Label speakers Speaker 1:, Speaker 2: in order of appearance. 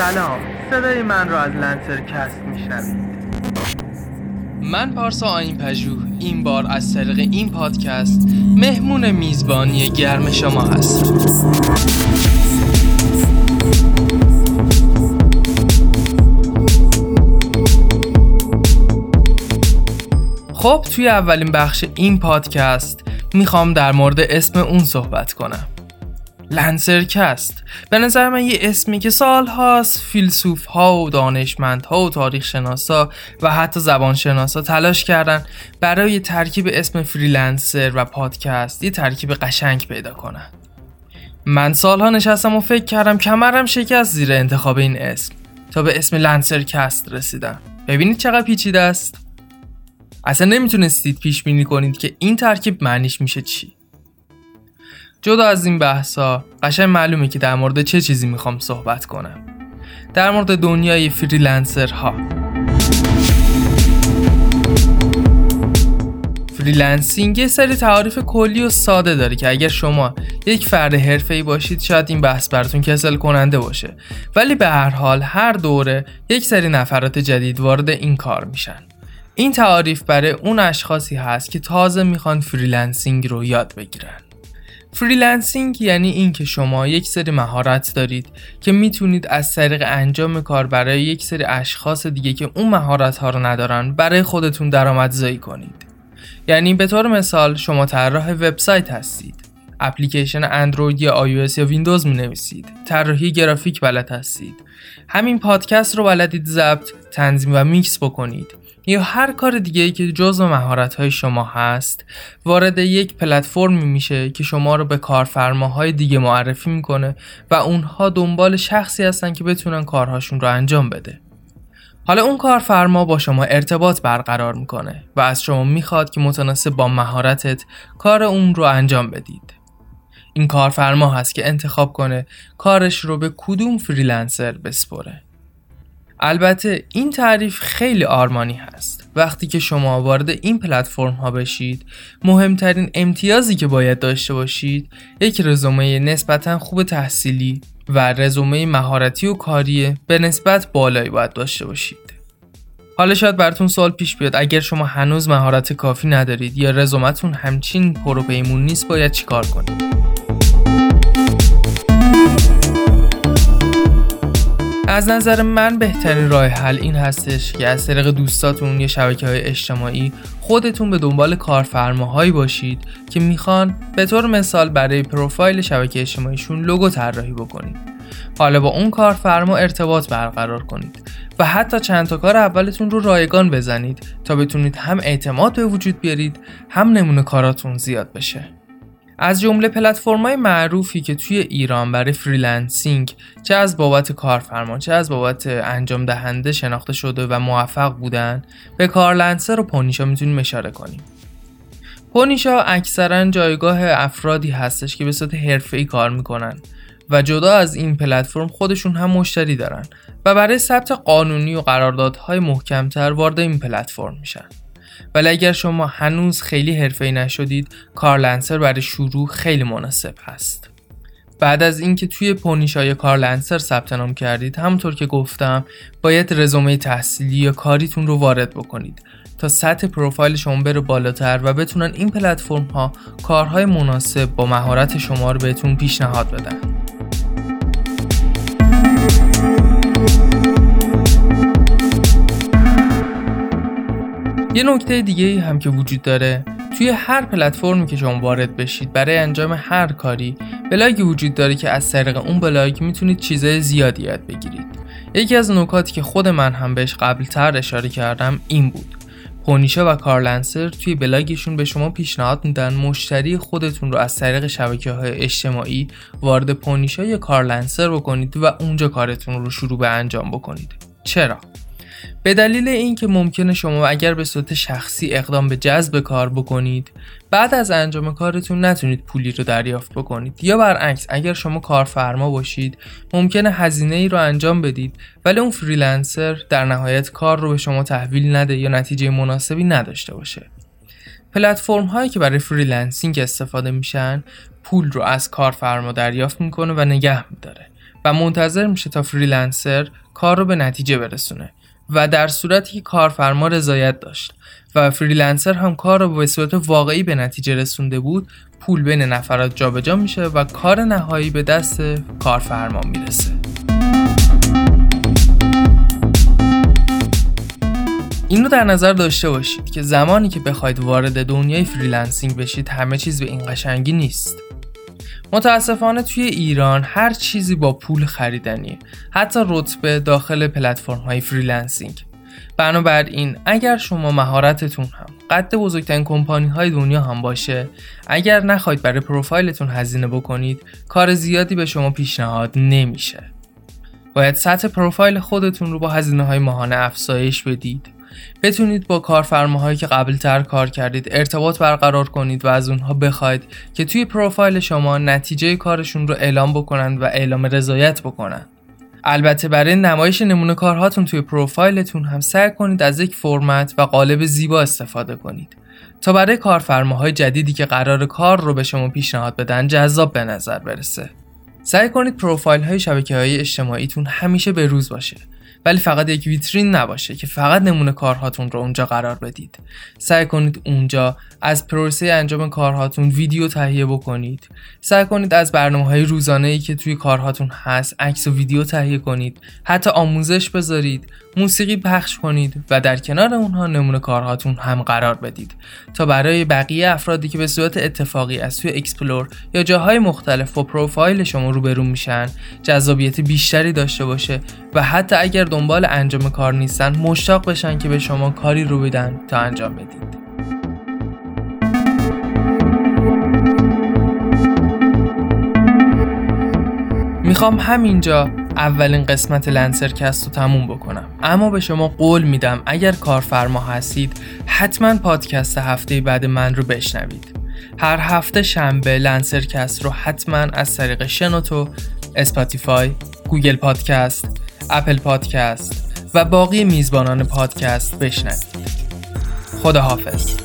Speaker 1: سلام. صدای من را از لنسر کست میشنوید.
Speaker 2: من پارسا آین پژوه. این بار از طریق این پادکست مهمون میزبانی گرم شما هستم. خب توی اولین بخش این پادکست می‌خوام در مورد اسم اون صحبت کنم. لنسرکست. به نظر من یه اسمی که سال هاست فیلسوف ها و دانشمند ها و تاریخ شناسا و حتی زبان شناسا تلاش کردن برای ترکیب اسم فریلنسر و پادکست یه ترکیب قشنگ پیدا کنن. من سالها نشستم و فکر کردم کمرم شکست زیر انتخاب این اسم. تا به اسم لنسرکست رسیدم. ببینید چقدر پیچیده است. اصلا نمی‌تونستید پیش بینی کنید که این ترکیب معنیش میشه چی. جدا از این بحثا قشنگ معلومه که در مورد چه چیزی می‌خوام صحبت کنم. در مورد دنیای فریلنسرها. فریلنسینگ یه سری تعاریف کلی و ساده داره که اگر شما یک فرد حرفه‌ای باشید شاید این بحث براتون کسل کننده باشه. ولی به هر حال هر دوره یک سری نفرات جدید وارد این کار میشن. این تعاریف برای اون اشخاصی هست که تازه می‌خوان فریلنسینگ رو یاد بگیرن. فریلنسینگ یعنی اینکه شما یک سری مهارت دارید که می‌تونید از طریق انجام کار برای یک سری اشخاص دیگه که اون مهارت ها رو ندارن برای خودتون درآمدزایی کنید. یعنی به طور مثال شما طراح وبسایت هستید. اپلیکیشن اندروید یا iOS یا ویندوز می نویسید طراحی گرافیک بلد هستید. همین پادکست رو بلدید ضبط تنظیم و میکس بکنید. یا هر کار دیگه ای که جزء مهارت های شما هست وارد یک پلتفرمی میشه که شما رو به کارفرماهای دیگه معرفی می‌کنه و اونها دنبال شخصی هستن که بتونن کارهاشون رو انجام بده. حالا اون کارفرما با شما ارتباط برقرار می‌کنه و از شما می‌خواد که متناسب با مهارتت کار اون رو انجام بدید. این کارفرما هست که انتخاب کنه کارش رو به کدوم فریلنسر بسپره. البته این تعریف خیلی آرمانی هست. وقتی که شما وارد این پلتفرم ها بشید مهمترین امتیازی که باید داشته باشید یک رزومه نسبتا خوب تحصیلی و رزومه مهارتی و کاری به نسبت بالایی باید داشته باشید. حالا شاید براتون سوال پیش بیاد اگر شما هنوز مهارت کافی ندارید یا رزومتون همچین پروپیمون نیست باید چیکار کنید؟ از نظر من بهترین راه حل این هستش که از طریق دوستاتون یا شبکه های اجتماعی خودتون به دنبال کارفرماهایی باشید که می‌خوان به طور مثال برای پروفایل شبکه اجتماعیشون لوگو طراحی بکنید. حالا با اون کارفرما ارتباط برقرار کنید و حتی چند تا کار اولتون رو رایگان بزنید تا بتونید هم اعتماد به وجود بیارید هم نمونه کاراتون زیاد بشه. از جمله پلتفرم‌های معروفی که توی ایران برای فریلنسینگ چه از بابت کارفرما چه از بابت انجام دهنده شناخته شده و موفق بودن به کارلنسر و پونیشا می‌تونیم اشاره کنیم. پونیشا اکثرا جایگاه افرادی هستش که به صورت حرفه‌ای کار می‌کنن و جدا از این پلتفرم خودشون هم مشتری دارن و برای ثبت قانونی و قراردادهای محکمتر وارد این پلتفرم میشن. ولی اگر شما هنوز خیلی حرفه‌ای نشدید کارلنسر برای شروع خیلی مناسب هست. بعد از اینکه توی پونیشای کارلنسر ثبت نام کردید همونطور که گفتم باید رزومه تحصیلی یا کاریتون رو وارد بکنید تا سطح پروفایل شما بره بالاتر و بتونن این پلتفرم ها کارهای مناسب با مهارت شما رو بهتون پیشنهاد بدن. یه نکته دیگه هم که وجود داره توی هر پلتفرمی که شما وارد بشید برای انجام هر کاری بلاگی وجود داره که از طریق اون بلاگ می‌تونید چیزای زیادی یاد بگیرید. یکی از نکاتی که خود من هم بهش قبل تر اشاره کردم این بود. پونیشا و کارلنسر توی بلاگشون به شما پیشنهاد میدن مشتری خودتون رو از طریق شبکه های اجتماعی وارد پونیشا یا کارلنسر بکنید و اونجا کارتون رو شروع به انجام بکنید. چرا؟ به دلیل اینکه ممکنه شما اگر به صورت شخصی اقدام به جذب کار بکنید بعد از انجام کارتون نتونید پولی رو دریافت بکنید. یا برعکس اگر شما کارفرما باشید ممکنه هزینه ای رو انجام بدید ولی اون فریلنسر در نهایت کار رو به شما تحویل نده یا نتیجه مناسبی نداشته باشه. پلتفرم هایی که برای فریلنسینگ استفاده میشن پول رو از کارفرما دریافت می‌کنه و نگه میداره و منتظر میشه تا فریلنسر کار رو به نتیجه برسونه. و در صورتی که کارفرما رضایت داشت و فریلنسر هم کار رو به صورت واقعی به نتیجه رسونده بود پول بین نفرات جابجا میشه و کار نهایی به دست کارفرما می‌رسه. این رو در نظر داشته باشید که زمانی که بخواید وارد دنیای فریلنسینگ بشید همه چیز به این قشنگی نیست. متاسفانه توی ایران هر چیزی با پول خریدنیه. حتی رتبه داخل پلتفرم های فریلنسینگ. بنابراین اگر شما مهارتتون هم قد بزرگترین کمپانی های دنیا هم باشه اگر نخواید برای پروفایلتون هزینه بکنید کار زیادی به شما پیشنهاد نمیشه. باید سطح پروفایل خودتون رو با هزینه های ماهانه افزایش بدید. بتونید با کارفرماهایی که قبل تر کار کردید ارتباط برقرار کنید و از اونها بخواید که توی پروفایل شما نتیجه کارشون رو اعلام بکنند و اعلام رضایت بکنند. البته برای نمایش نمونه کارهاتون توی پروفایلتون هم سعی کنید از یک فرمت و قالب زیبا استفاده کنید. تا برای کارفرماهای جدیدی که قرار کار رو به شما پیشنهاد بدن جذاب به نظر برسه. سعی کنید پروفایل های شبکه های اجتماعیتون همیشه به روز باشه. ولی فقط یک ویترین نباشه که فقط نمونه کارهاتون رو اونجا قرار بدید. سعی کنید اونجا از پروسه انجام کارهاتون ویدیو تهیه بکنید. سعی کنید از برنامه های روزانه ای که توی کارهاتون هست عکس و ویدیو تهیه کنید. حتی آموزش بذارید موسیقی پخش کنید و در کنار اونها نمونه کارهاتون هم قرار بدید. تا برای بقیه افرادی که به صورت اتفاقی از توی explore یا جاهای مختلف با پروفایل شما روبرو میشن جذابیت بیشتری داشته باشه و حتی اگر دنبال انجام کار نیستن مشتاق بشن که به شما کاری رو بدن تا انجام بدید. می‌خوام همینجا اولین قسمت لنسرکست رو تموم بکنم. اما به شما قول میدم اگر کارفرما هستید حتما پادکست هفته بعد من رو بشنوید. هر هفته شنبه لنسرکست رو حتما از طریق شنوتو اسپاتیفای گوگل پادکست اپل پادکست و باقی میزبانان پادکست بشنوید. خدا حافظ